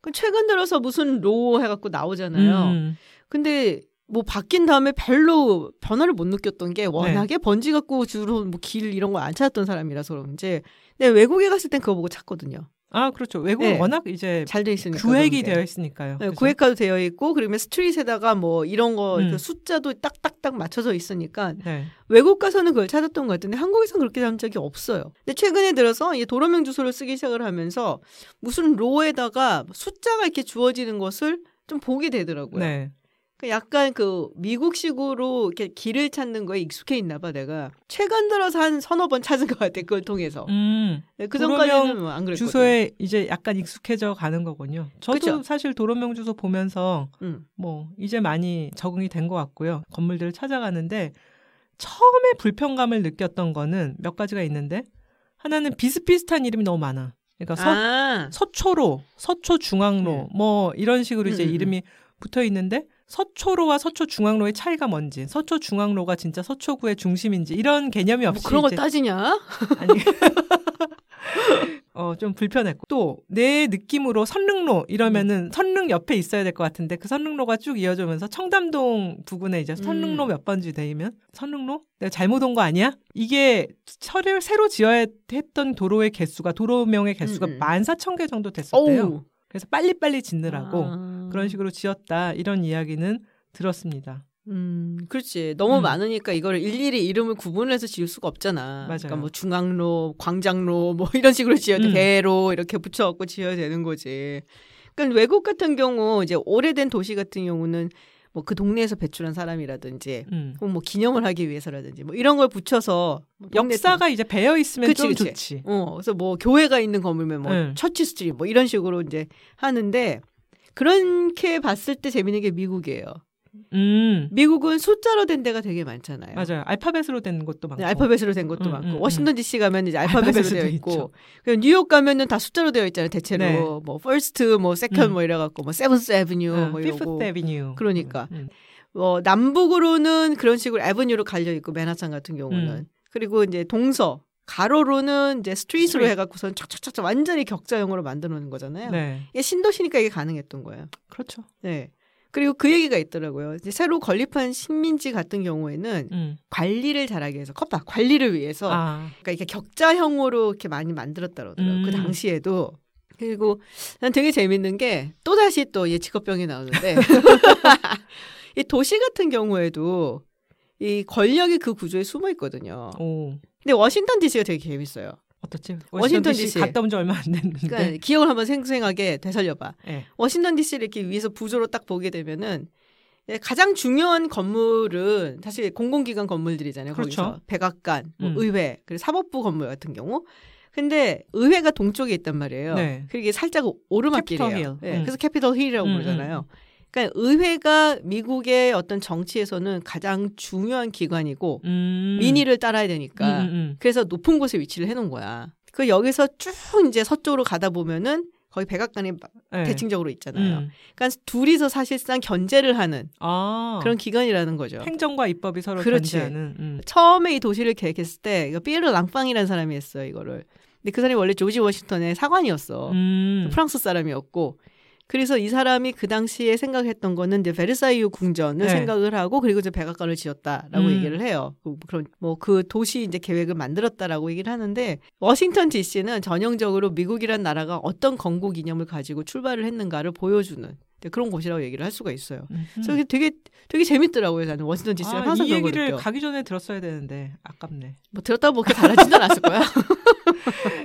그 최근 들어서 무슨 로 해갖고 나오잖아요. 음. 근데 뭐 바뀐 다음에 별로 변화를 못 느꼈던 게 워낙에 네. 번지 갖고 주로 뭐 길 이런 거안 찾았던 사람이라서 그런지 근데 외국에 갔을 땐 그거 보고 찾거든요. 아, 그렇죠. 외국은 네. 워낙 이제 잘 돼 있으니까. 구획이. 되어 있으니까요. 네? 구획화도 되어 있고 그러면 스트릿에다가 뭐 이런 거 음. 그 숫자도 딱딱딱 맞춰져 있으니까 네. 외국 가서는 그걸 찾았던 것 같은데 한국에서는 그렇게 잡은 적이 없어요. 근데 최근에 들어서 이 도로명 주소를 쓰기 시작을 하면서 무슨 로에다가 숫자가 이렇게 주어지는 것을 좀 보게 되더라고요. 네. 그 약간 그 미국식으로 이렇게 길을 찾는 거에 익숙해 있나 봐 내가 최근 들어서 한 서너 번 찾은 것 같아 그걸 통해서 음. 네, 그 전까지는 뭐안 그랬거든. 주소에 이제 약간 익숙해져 가는 거군요. 저도 그쵸? 사실 도로명 주소 보면서 음. 뭐 이제 많이 적응이 된 것 같고요. 건물들을 찾아가는데 처음에 불편감을 느꼈던 거는 몇 가지가 있는데 하나는 비슷비슷한 이름이 너무 많아. 그러니까 서, 아 서초로, 서초중앙로 음. 뭐 이런 식으로 이제 음, 음, 이름이 붙어 있는데 서초로와 서초중앙로의 차이가 뭔지, 서초중앙로가 진짜 서초구의 중심인지 이런 개념이 뭐 없이 그런 걸 이제 따지냐? 아니 어 좀 불편했고 또 내 느낌으로 선릉로 이러면은 음. 선릉 옆에 있어야 될 것 같은데 그 선릉로가 쭉 이어지면서 청담동 부근에 이제 선릉로 음. 몇 번지 되면 선릉로 내가 잘못 온 거 아니야? 이게 철을 새로 지어야 했던 도로의 개수가 도로명의 개수가 음, 음. 만 사천 개 정도 됐었대요. 어우. 그래서 빨리빨리 짓느라고 아. 그런 식으로 지었다 이런 이야기는 들었습니다. 음, 그렇지. 너무 음. 많으니까 이걸 일일이 이름을 구분을 해서 지을 수가 없잖아. 맞아요. 그러니까 뭐 중앙로, 광장로 뭐 이런 식으로 지어야 돼. 음. 대로 이렇게 붙여 갖고 지어야 되는 거지. 그러니까 외국 같은 경우 이제 오래된 도시 같은 경우는 뭐 그 동네에서 배출한 사람이라든지 음. 혹은 뭐 기념을 하기 위해서라든지 뭐 이런 걸 붙여서 뭐 역사가 이제 배어 있으면 그치, 좀 그치. 좋지. 어, 그래서 뭐 교회가 있는 건물면 뭐 네. Church Street 뭐 이런 식으로 이제 하는데 그렇게 봤을 때 재밌는 게 미국이에요. 음. 미국은 숫자로 된 데가 되게 많잖아요. 맞아요. 알파벳으로 된 것도 많고. 네, 알파벳으로 된 것도 음, 많고 음, 워싱턴 DC 가면 이제 알파벳으로 되어 돼 있고. 그리고 뉴욕 가면은 다 숫자로 되어 있잖아요. 대체로 네. 뭐 first 뭐 second 음. 뭐 이래 갖고 뭐 Seventh Avenue 어, 뭐 Fifth 이러고 Avenue. 그러니까. 음. 어, 남북으로는 그런 식으로 애비뉴로 갈려 있고 맨하탄 같은 경우는 음. 그리고 이제 동서 가로로는 이제 street로 street. 해갖고선 촥촥촥 완전히 격자형으로 만들어 놓은 거잖아요. 네. 이게 신도시니까 이게 가능했던 거예요. 그렇죠. 네. 그리고 그 얘기가 있더라고요. 이제 새로 건립한 식민지 같은 경우에는 음. 관리를 잘하기 위해서, 컵바 관리를 위해서 아. 그러니까 이렇게 격자형으로 이렇게 많이 만들었다 그러더라고요. 음. 그 당시에도. 그리고 난 되게 재밌는 게 또 다시 또이 직업병이 나오는데 이 도시 같은 경우에도 이 권력이 그 구조에 숨어 있거든요. 오. 근데 워싱턴 DC가 되게 재밌어요. 어떻지? 워싱턴 워싱턴 DC. 갔다 온 지 얼마 안 됐는데. 그러니까 기억을 한번 생생하게 되살려봐. 네. 워싱턴 DC를 이렇게 위에서 부조로 딱 보게 되면은 예, 가장 중요한 건물은 사실 공공기관 건물들이잖아요. 그렇죠. 거기서 백악관, 뭐 음. 의회, 그리고 사법부 건물 같은 경우. 근데 의회가 동쪽에 있단 말이에요. 네. 그리게 살짝 오르막길이에요. 예, 음. 그래서 캐피털 힐이라고 음, 부르잖아요. 그러니까 의회가 미국의 어떤 정치에서는 가장 중요한 기관이고 음. 민의를 따라야 되니까 음, 음, 음. 그래서 높은 곳에 위치를 해놓은 거야. 그 여기서 쭉 이제 서쪽으로 가다 보면은 거의 백악관이 네. 대칭적으로 있잖아요. 음. 그러니까 둘이서 사실상 견제를 하는 아. 그런 기관이라는 거죠. 행정과 입법이 서로 그렇지. 견제하는. 음. 처음에 이 도시를 계획했을 때 이거 피에르 랑팡이라는 사람이 했어요 이거를. 근데 그 사람이 원래 조지 워싱턴의 사관이었어. 음. 프랑스 사람이었고. 그래서 이 사람이 그 당시에 생각했던 거는 이제 베르사유 궁전을 네. 생각을 하고 그리고 이제 백악관을 지었다라고 음. 얘기를 해요. 그- 그런 뭐 그 도시 이제 계획을 만들었다라고 얘기를 하는데 워싱턴 D.C.는 전형적으로 미국이란 나라가 어떤 건국 이념을 가지고 출발을 했는가를 보여주는 그런 곳이라고 얘기를 할 수가 있어요. 음. 그래서 이게 되게 되게 재밌더라고요. 나는 워싱턴 D.C.가 아, 항상 이 얘기를. 가기 전에 들었어야 되는데 아깝네. 뭐 들었다 보게 달라지진 않았을 거야.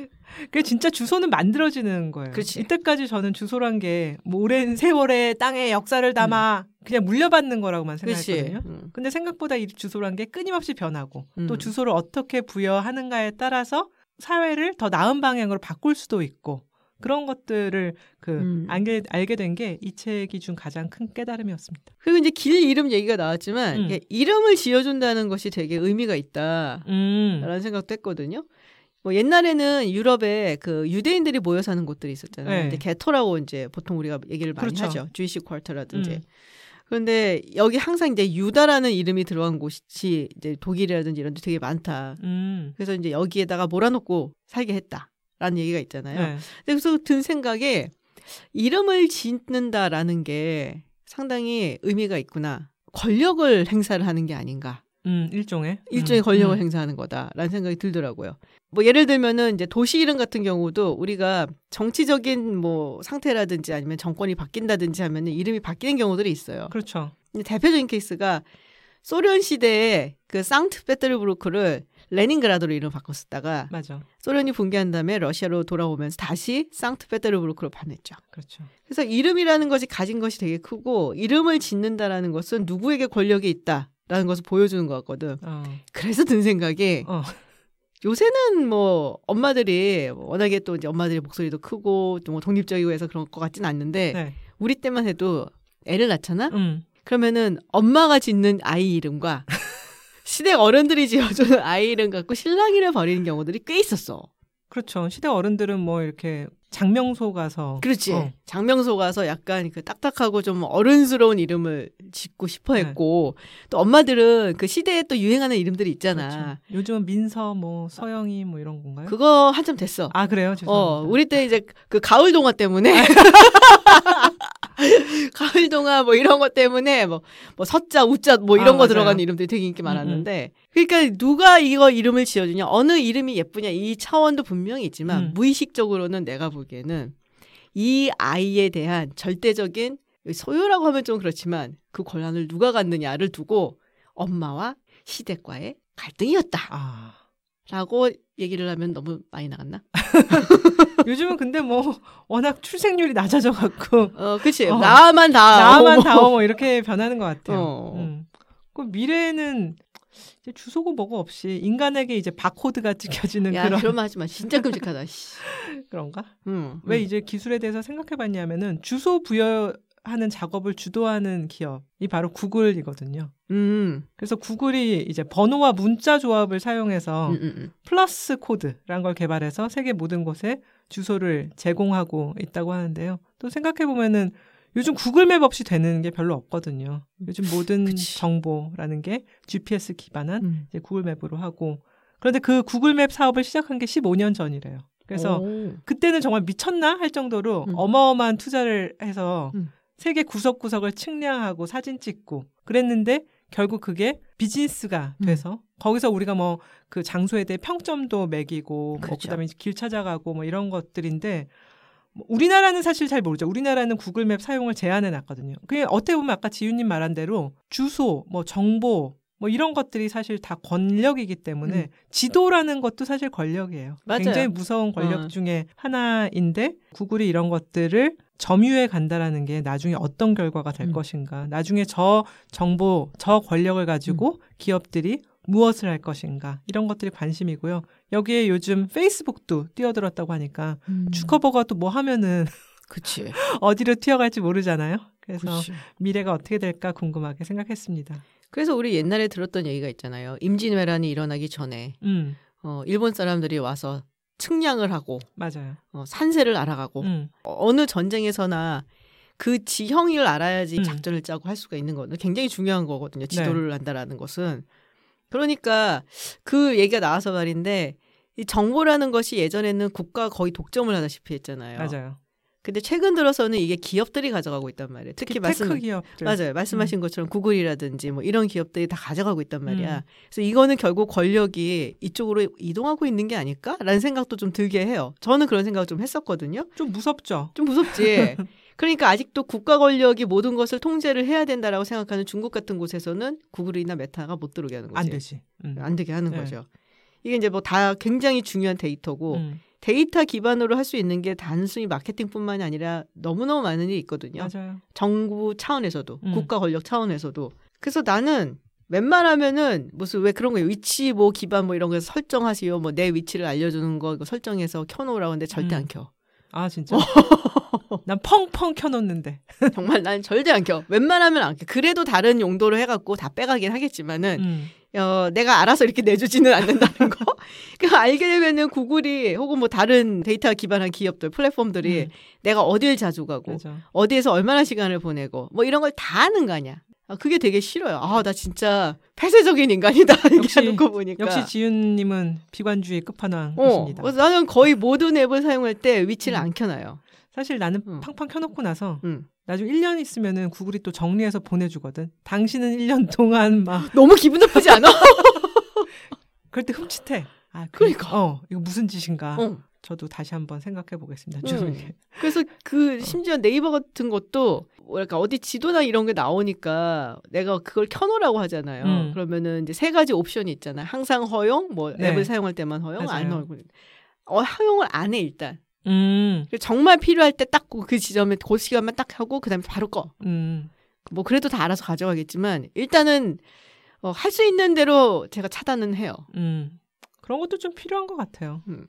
그 진짜 주소는 만들어지는 거예요. 그렇지. 이때까지 저는 주소란 게 뭐 오랜 세월의 땅의 역사를 담아 그냥 물려받는 거라고만. 생각했거든요. 음. 근데 생각보다 이 주소란 게 끊임없이 변하고 음. 또 주소를 어떻게 부여하는가에 따라서 사회를 더 나은 방향으로 바꿀 수도 있고 그런 것들을 그 음. 알게, 알게 된 게 이 책이 준 가장 큰 깨달음이었습니다. 그리고 이제 길 이름 얘기가 나왔지만 음. 이름을 지어준다는 것이 되게 의미가 있다라는 음. 생각도 했거든요. 뭐 옛날에는 유럽에 그 유대인들이 모여 사는 곳들이 있었잖아요. 네. 이제 게토라고 이제 보통 우리가 얘기를 많이 그렇죠. 하죠. 주이시 쿼터라든지. 음. 그런데 여기 항상 이제 유다라는 이름이 들어간 곳이 이제 독일이라든지 이런 데 되게 많다. 음. 그래서 이제 여기에다가 몰아놓고 살게 했다라는 얘기가 있잖아요. 네. 그래서 든 생각에 이름을 짓는다라는 게 상당히 의미가 있구나. 권력을 행사를 하는 게 아닌가. 음, 일종의 일종의 음, 권력을 음. 행사하는 거다라는 생각이 들더라고요. 뭐 예를 들면은 이제 도시 이름 같은 경우도 우리가 정치적인 뭐 상태라든지 아니면 정권이 바뀐다든지 하면은 이름이 바뀌는 경우들이 있어요. 그렇죠. 대표적인 케이스가 소련 시대에 그 상트 페테르부르크를 레닌그라드로 이름 바꿨었다가 맞아. 소련이 붕괴한 다음에 러시아로 돌아오면서 다시 상트페테르부르크로 변했죠. 그렇죠. 그래서 이름이라는 것이 가진 것이 되게 크고 이름을 짓는다라는 것은 누구에게 권력이 있다라는 것을 보여주는 것 같거든. 어. 그래서 든 생각이 어. 요새는 뭐 엄마들이 워낙에 또 이제 엄마들의 목소리도 크고 또 뭐 독립적이고 해서 그런 것 같진 않는데 네. 우리 때만 해도 애를 낳잖아? 음. 그러면은 엄마가 짓는 아이 이름과 시댁 어른들이 지어주는 아이 이름 갖고 실랑이를 벌이는 경우들이 꽤 있었어. 그렇죠. 시대 어른들은 뭐 이렇게 장명소 가서 그렇지. 어. 장명소 가서 약간 그 딱딱하고 좀 어른스러운 이름을 짓고 싶어 네. 했고 또 엄마들은 그 시대에 또 유행하는 이름들이 있잖아. 그렇죠. 요즘은 민서 뭐 서영이 뭐 이런 건가요? 그거 한참 됐어. 아 그래요? 죄송합니다. 어, 우리 때 이제 그 가을 동화 때문에 가을 동화 뭐 이런 것 때문에 뭐, 뭐 서자, 우자 뭐 이런 아, 거 맞아요. 들어가는 이름들이 되게 인기 많았는데 그러니까 누가 이거 이름을 지어주냐 어느 이름이 예쁘냐 이 차원도 분명히 있지만 음. 무의식적으로는 내가 보기에는 이 아이에 대한 절대적인 소유라고 하면 좀 그렇지만 그 권한을 누가 갖느냐를 두고 엄마와 시댁과의 갈등이었다. 아 라고 얘기를 하면 너무 많이 나갔나? 요즘은 근데 뭐 워낙 출생률이 낮아져 갖고 어, 그치. 어. 나만 다. 나만. 다워 뭐 이렇게 변하는 것 같아요. 어. 음. 그 미래에는 이제 주소고 뭐고 없이 인간에게 이제 바코드가 찍혀지는 야, 그런 그런 말 하지 마. 진짜 끔찍하다, 씨. 그런가? 응. 왜 응. 이제 기술에 대해서 생각해봤냐면은 주소 부여 하는 작업을 주도하는 기업이 바로 구글이거든요. 음. 그래서 구글이 이제 번호와 문자 조합을 사용해서 음, 음, 음. 플러스 코드라는 걸 개발해서 세계 모든 곳에 주소를 제공하고 있다고 하는데요. 또 생각해 보면은 요즘 구글맵 없이 되는 게 별로 없거든요. 요즘 모든 그치. 정보라는 게 GPS 기반한 음. 이제 구글맵으로 하고 그런데 그 구글맵 사업을 시작한 게 15년 전이래요. 그래서 오. 그때는 정말 미쳤나 할 정도로 음. 어마어마한 투자를 해서 음. 세계 구석구석을 측량하고 사진 찍고 그랬는데 결국 그게 비즈니스가 음. 돼서 거기서 우리가 뭐 그 장소에 대해 평점도 매기고 뭐 그렇죠. 그다음에 길 찾아가고 뭐 이런 것들인데 뭐 우리나라는 사실 잘 모르죠. 우리나라는 구글맵 사용을 제한해 놨거든요. 그게 어떻게 보면 아까 지윤님 말한 대로 주소, 뭐 정보 뭐 이런 것들이 사실 다 권력이기 때문에 음. 지도라는 것도 사실 권력이에요. 맞아요. 굉장히 무서운 권력 어. 중에 하나인데 구글이 이런 것들을 점유해 간다라는 게 나중에 어떤 결과가 될 음. 것인가. 나중에 저 정보, 저 권력을 가지고 음. 기업들이 무엇을 할 것인가. 이런 것들이 관심이고요. 여기에 요즘 페이스북도 뛰어들었다고 하니까 음. 주커버가 또 뭐 하면은 그치. 어디로 튀어갈지 모르잖아요. 그래서 그렇지. 미래가 어떻게 될까 궁금하게 생각했습니다. 그래서 우리 옛날에 들었던 얘기가 있잖아요. 임진왜란이 일어나기 전에 음, 어, 일본 사람들이 와서 측량을 하고 맞아요. 어, 산세를 알아가고 음, 어느 전쟁에서나 그 지형을 알아야지 음. 작전을 짜고 할 수가 있는 거거든요. 굉장히 중요한 거거든요. 네. 지도를 한다라는 것은. 그러니까 그 얘기가 나와서 말인데 이 정보라는 것이 예전에는 국가가 거의 독점을 하다시피 했잖아요. 맞아요. 근데 최근 들어서는 이게 기업들이 가져가고 있단 말이에요. 특히 말씀 tech 기업들. 맞아요. 말씀하신 것처럼 구글이라든지 뭐 이런 기업들이 다 가져가고 있단 말이야. 음. 그래서 이거는 결국 권력이 이쪽으로 이동하고 있는 게 아닐까라는 생각도 좀 들게 해요. 저는 그런 생각을 좀 했었거든요. 좀 무섭죠. 좀 무섭지. 그러니까 아직도 국가 권력이 모든 것을 통제를 해야 된다라고 생각하는 중국 같은 곳에서는 구글이나 메타가 못 들어오게 하는 거지. 안 되지. 음. 안 되게 하는 네. 거죠. 이게 이제 뭐 다 굉장히 중요한 데이터고 음, 데이터 기반으로 할 수 있는 게 단순히 마케팅뿐만이 아니라 너무너무 많은 일이 있거든요. 맞아요. 정부 차원에서도 음. 국가 권력 차원에서도 그래서 나는 웬만하면은 무슨 왜 그런 거예요 위치 뭐 기반 뭐 이런 거에서 설정하시오 뭐내 위치를 알려주는 거 이거 설정해서 켜놓으라고 하는데 절대 음. 안 켜. 아 진짜. 난 펑펑 켜놓는데. 정말 난 절대 안 켜. 웬만하면 안 켜. 그래도 다른 용도로 해갖고 다 빼가긴 하겠지만은 음. 어, 내가 알아서 이렇게 내주지는 않는다는 거. 그 알게 되면은 구글이 혹은 뭐 다른 데이터 기반한 기업들 플랫폼들이 음. 내가 어딜 자주 가고 맞아. 어디에서 얼마나 시간을 보내고 뭐 이런 걸 다 아는 거 아니야. 아, 그게 되게 싫어요. 아, 나 진짜 폐쇄적인 인간이다. 이렇게 역시- 놓고 보니까. 역시 지윤님은 비관주의 어, 끝판왕이십니다. 그래서 나는 거의 모든 앱을 사용할 때 위치를 음. 안 켜놔요. 사실 나는 음. 팡팡 켜놓고 나서 음. 나중에 1년 있으면은 구글이 또 정리해서 보내주거든. 당신은 1년 동안 막 너무 기분 나쁘지 않아? 그럴 때 흠칫해. 아, 그, 그러니까. 어, 이거 무슨 짓인가. 어. 저도 다시 한번 생각해 보겠습니다. 음. 그래서 그 심지어 네이버 같은 것도 뭐랄까 어디 지도나 이런 게 나오니까 내가 그걸 켜놓으라고 하잖아요. 음. 그러면은 이제 세 가지 옵션이 있잖아요. 항상 허용, 뭐 네. 앱을 사용할 때만 허용, 안 맞아요. 허용. 어, 허용을 안 해 일단. 음, 정말 필요할 때 딱 그 지점에 그 시간만 딱 하고 그다음에 바로 꺼. 음. 뭐 그래도 다 알아서 가져가겠지만 일단은 어, 할 수 있는 대로 제가 차단은 해요. 음. 그런 것도 좀 필요한 것 같아요. 음.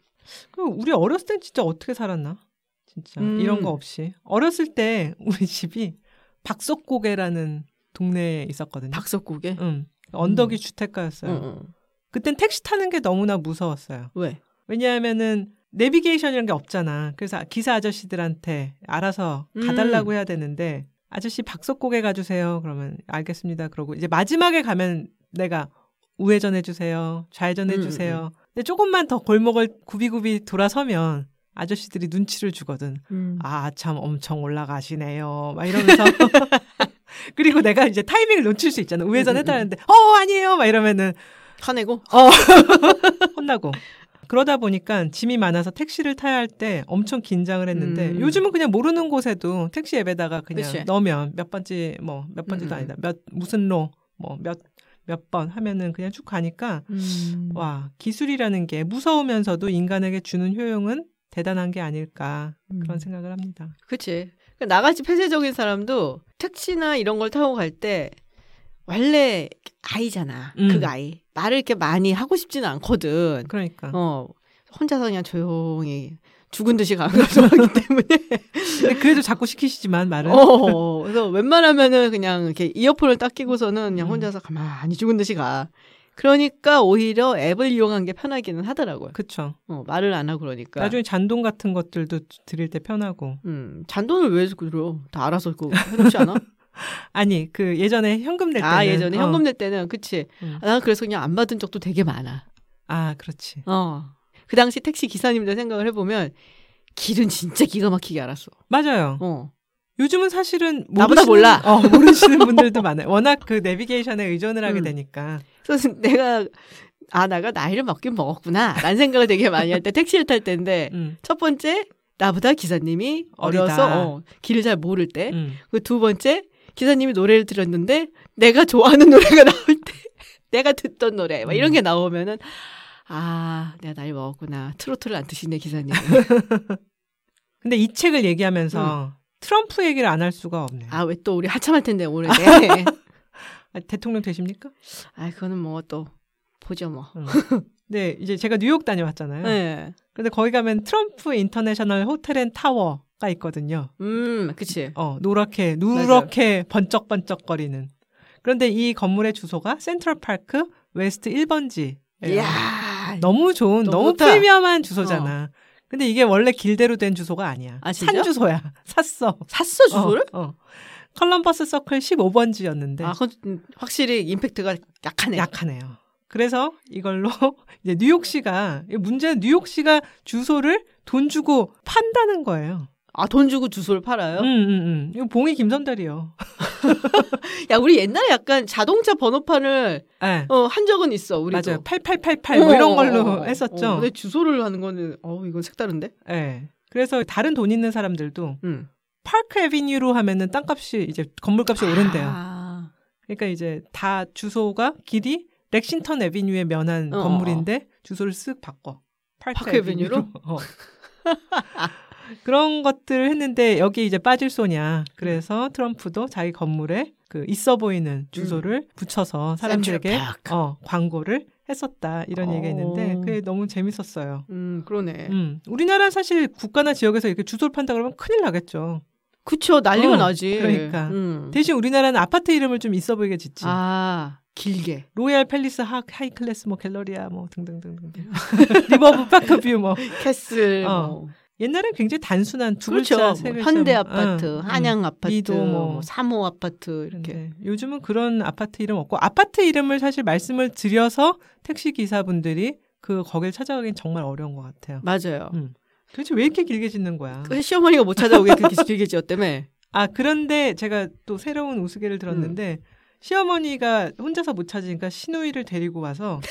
그럼 우리 어렸을 땐 진짜 어떻게 살았나? 진짜 음. 이런 거 없이 어렸을 때 우리 집이 박석고개라는 동네에 있었거든요. 박석국에. 음. 언덕이 주택가였어요. 응, 응. 그땐 택시 타는 게 너무나 무서웠어요. 왜? 왜냐하면은 내비게이션이라는 게 없잖아. 그래서 기사 아저씨들한테 알아서 가달라고 해야 되는데 아저씨 박석고개 가주세요. 그러면 알겠습니다. 그러고 이제 마지막에 가면 내가 우회전 해주세요. 좌회전 음, 해주세요. 근데 조금만 더 골목을 굽이굽이 돌아서면 아저씨들이 눈치를 주거든. 음. 아, 참 엄청 올라가시네요. 막 이러면서. 그리고 내가 이제 타이밍을 놓칠 수 있잖아. 우회전 음, 음, 해달라는데, 어, 아니에요. 막 이러면은 화내고. 혼나고. 그러다 보니까 짐이 많아서 택시를 타야 할 때 엄청 긴장을 했는데 음. 요즘은 그냥 모르는 곳에도 택시 앱에다가 그냥 그치. 넣으면 몇 번째 뭐몇 번째도 음, 음. 아니다. 몇 무슨 로뭐몇 몇 번 하면은 그냥 쭉 가니까 음. 와, 기술이라는 게 무서우면서도 인간에게 주는 효용은 대단한 게 아닐까 그런 음. 생각을 합니다. 그치. 그러니까 나같이 폐쇄적인 사람도 택시나 이런 걸 타고 갈 때 원래 아이잖아. 음. 그 아이. 말을 이렇게 많이 하고 싶지는 않거든. 그러니까 어. 혼자서 그냥 조용히 죽은 듯이 가는 걸 좋아하기 때문에. 그래도 자꾸 시키시지만 말은 어. 그래서 웬만하면은 그냥 이렇게 이어폰을 딱 끼고서는 그냥 음. 혼자서 가만히 죽은 듯이 가. 그러니까 오히려 앱을 이용한 게 편하기는 하더라고요. 그쵸. 어, 말을 안 하고 그러니까. 나중에 잔동 같은 것들도 드릴 때 편하고 음, 잔돈을 왜 들어? 다 알아서 그 해놓지 않아? 아니 그 예전에 현금 낼 때는 아 예전에 어. 현금 낼 때는 그치. 음. 아, 난 그래서 그냥 안 받은 적도 되게 많아. 아 그렇지. 어. 그 당시 택시 기사님들 생각을 해보면 길은 진짜 기가 막히게 알았어. 맞아요. 어. 요즘은 사실은 나보다 모르시는- 몰라. 어, 모르시는 분들도 많아요. 워낙 그 내비게이션에 의존을 하게 음. 되니까. 그래서 내가 아 내가 나이를 먹긴 먹었구나. 라는 생각을 되게 많이 할 때 택시를 탈 때인데 음, 첫 번째 나보다 기사님이. 어려서 어, 길을 잘 모를 때. 음. 그두 번째 기사님이 노래를 들었는데 내가 좋아하는 노래가 나올 때 내가 듣던 노래 막 이런 음. 게 나오면은 아 내가 나이 먹었구나 트로트를 안 드시네 기사님 근데 이 책을 얘기하면서 트럼프 얘기를 안 할 수가 없네요. 아 왜 또 우리 하참할 텐데 오래돼 아, 대통령 되십니까? 아 그거는 뭐 또 보죠 뭐 음. 네, 이제 제가 뉴욕 다녀왔잖아요. 네. 근데 거기 가면 트럼프 인터내셔널 호텔 앤 타워 가 있거든요. 음, 그치. 어, 노랗게, 누렇게 번쩍번쩍거리는. 그런데 이 건물의 주소가 센트럴파크 웨스트 1번지. 이야. 너무 좋은, 너무 너무. 프리미엄한 주소잖아. 근데 이게 원래 길대로 된 주소가 아니야. 아? 산 주소야. 샀어. 샀어, 주소를? 어, 어. 컬럼버스 서클 15번지였는데 아, 그건 음, 확실히 임팩트가 약하네. 약하네요. 그래서 이걸로 이제 뉴욕시가 문제는 뉴욕시가 주소를 돈 주고 판다는 거예요. 아, 돈 주고 주소를 팔아요? 음, 음, 음. 이거 봉이 김선달이요. 야, 우리 옛날에 약간 자동차 번호판을 네. 어, 한 적은 있어, 우리도. 맞아요. 8888 뭐 이런 어, 걸로 어, 어, 했었죠. 어, 근데 주소를 하는 거는, 어, 이건 색다른데? 네. 그래서 다른 돈 있는 사람들도 음. 파크 에비뉴로 하면은 땅값이 이제 건물값이 오른대요. 아, 그러니까 이제 다 주소가 길이 렉싱턴 에비뉴에 면한 어, 건물인데 주소를 쓱 바꿔. 파크, 파크 에비뉴로? 어. 그런 것들을 했는데 여기 이제 빠질 소냐. 그래서 트럼프도 자기 건물에 그 있어 보이는 주소를 붙여서 사람들에게. 어, 광고를 했었다. 이런 어. 얘기가 있는데 그게 너무 재밌었어요. 음, 그러네. 음. 우리나라 사실 국가나 지역에서 이렇게 주소를 판다 그러면 큰일 나겠죠. 그쵸, 난리가 어, 나지. 그러니까. 음. 대신 우리나라는 아파트 이름을 좀 있어 보이게 짓지. 아, 길게. 로얄 팰리스 하, high class 뭐 갤러리아 뭐 등등등등. 리버뷰 파크뷰 뭐. 캐슬, 어. 뭐. 옛날엔 굉장히 단순한 두 그렇죠. 글자, 뭐 세 글자. 현대 뭐. 아파트, 응, 응. 한양 아파트, 미도 뭐. 뭐 삼호 아파트 이렇게. 근데 요즘은 그런 아파트 이름 없고 아파트 이름을 사실 말씀을 드려서 택시 기사분들이 그 거길 찾아가긴 정말 어려운 것 같아요. 맞아요. 음. 도대체 왜 이렇게 길게 짓는 거야? 그 시어머니가 못 찾아오게 그렇게 길게 지었다며. 아 그런데 제가 또 새로운 우스개를 음. 들었는데 시어머니가 혼자서 못 찾으니까 시누이를 데리고 와서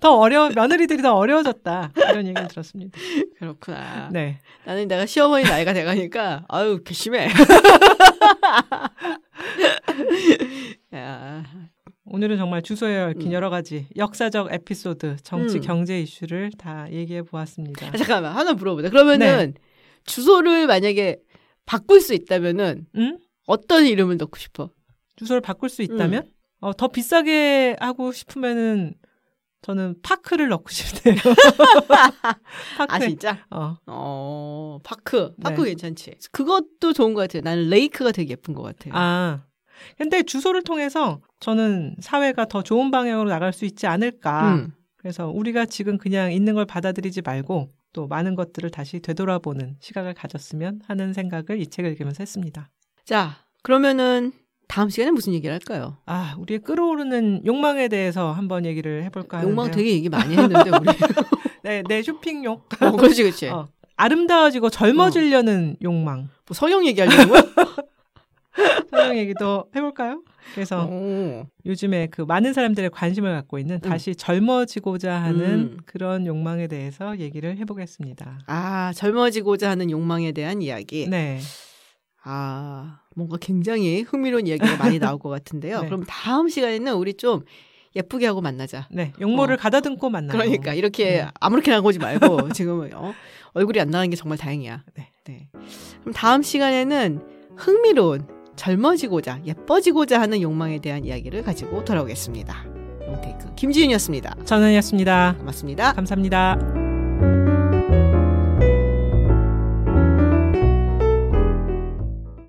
더 어려 며느리들이 더 어려워졌다 이런 얘기를 들었습니다. 그렇구나. 네. 나는 내가 시어머니 나이가 돼가니까 아유 괘씸해. 야, 오늘은 정말 주소에 얽힌 음. 여러 가지 역사적 에피소드, 정치, 음. 경제 이슈를 다 얘기해 보았습니다. 아, 잠깐만 하나 물어보자. 그러면은 주소를 만약에 바꿀 수 있다면은 응? 어떤 이름을 넣고 싶어? 주소를 바꿀 수 음. 있다면 어, 더 비싸게 하고 싶으면은 저는 park를 넣고 싶네요. park. 아 진짜? 어. 어 park park 네. 괜찮지. 그것도 좋은 것 같아요. 나는 lake가 되게 예쁜 것 같아요. 아. 근데 주소를 통해서 저는 사회가 더 좋은 방향으로 나갈 수 있지 않을까. 음. 그래서 우리가 지금 그냥 있는 걸 받아들이지 말고 또 많은 것들을 다시 되돌아보는 시각을 가졌으면 하는 생각을 이 책을 읽으면서 했습니다. 자 그러면은 다음 시간에 무슨 얘기를 할까요? 아, 우리의 끌어오르는 욕망에 대해서 한번 얘기를 해볼까 하는데요. 욕망 되게 얘기 많이 했는데 우리. 네, 내 쇼핑욕. 어, 그렇지 그렇지. 어, 아름다워지고 젊어지려는 욕망. 뭐 성형 얘기하려는 거야? 성형 얘기도 해볼까요? 그래서 오. 요즘에 그 많은 사람들의 관심을 갖고 있는 다시 젊어지고자 하는 음. 그런 욕망에 대해서 얘기를 해보겠습니다. 아 젊어지고자 하는 욕망에 대한 이야기. 네. 아 뭔가 굉장히 흥미로운 이야기가 많이 나올 것 같은데요. 네. 그럼 다음 시간에는 우리 좀 예쁘게 하고 만나자. 네. 용모를 어. 가다듬고 만나요. 그러니까 이렇게 네. 아무렇게 나 오지 말고 지금 어, 얼굴이 안 나가는 게 정말 다행이야. 네. 그럼 다음 시간에는 흥미로운 젊어지고자 예뻐지고자 하는 욕망에 대한 이야기를 가지고 돌아오겠습니다. 롱테이크 김지윤이었습니다. 전원이었습니다. 고맙습니다. 감사합니다.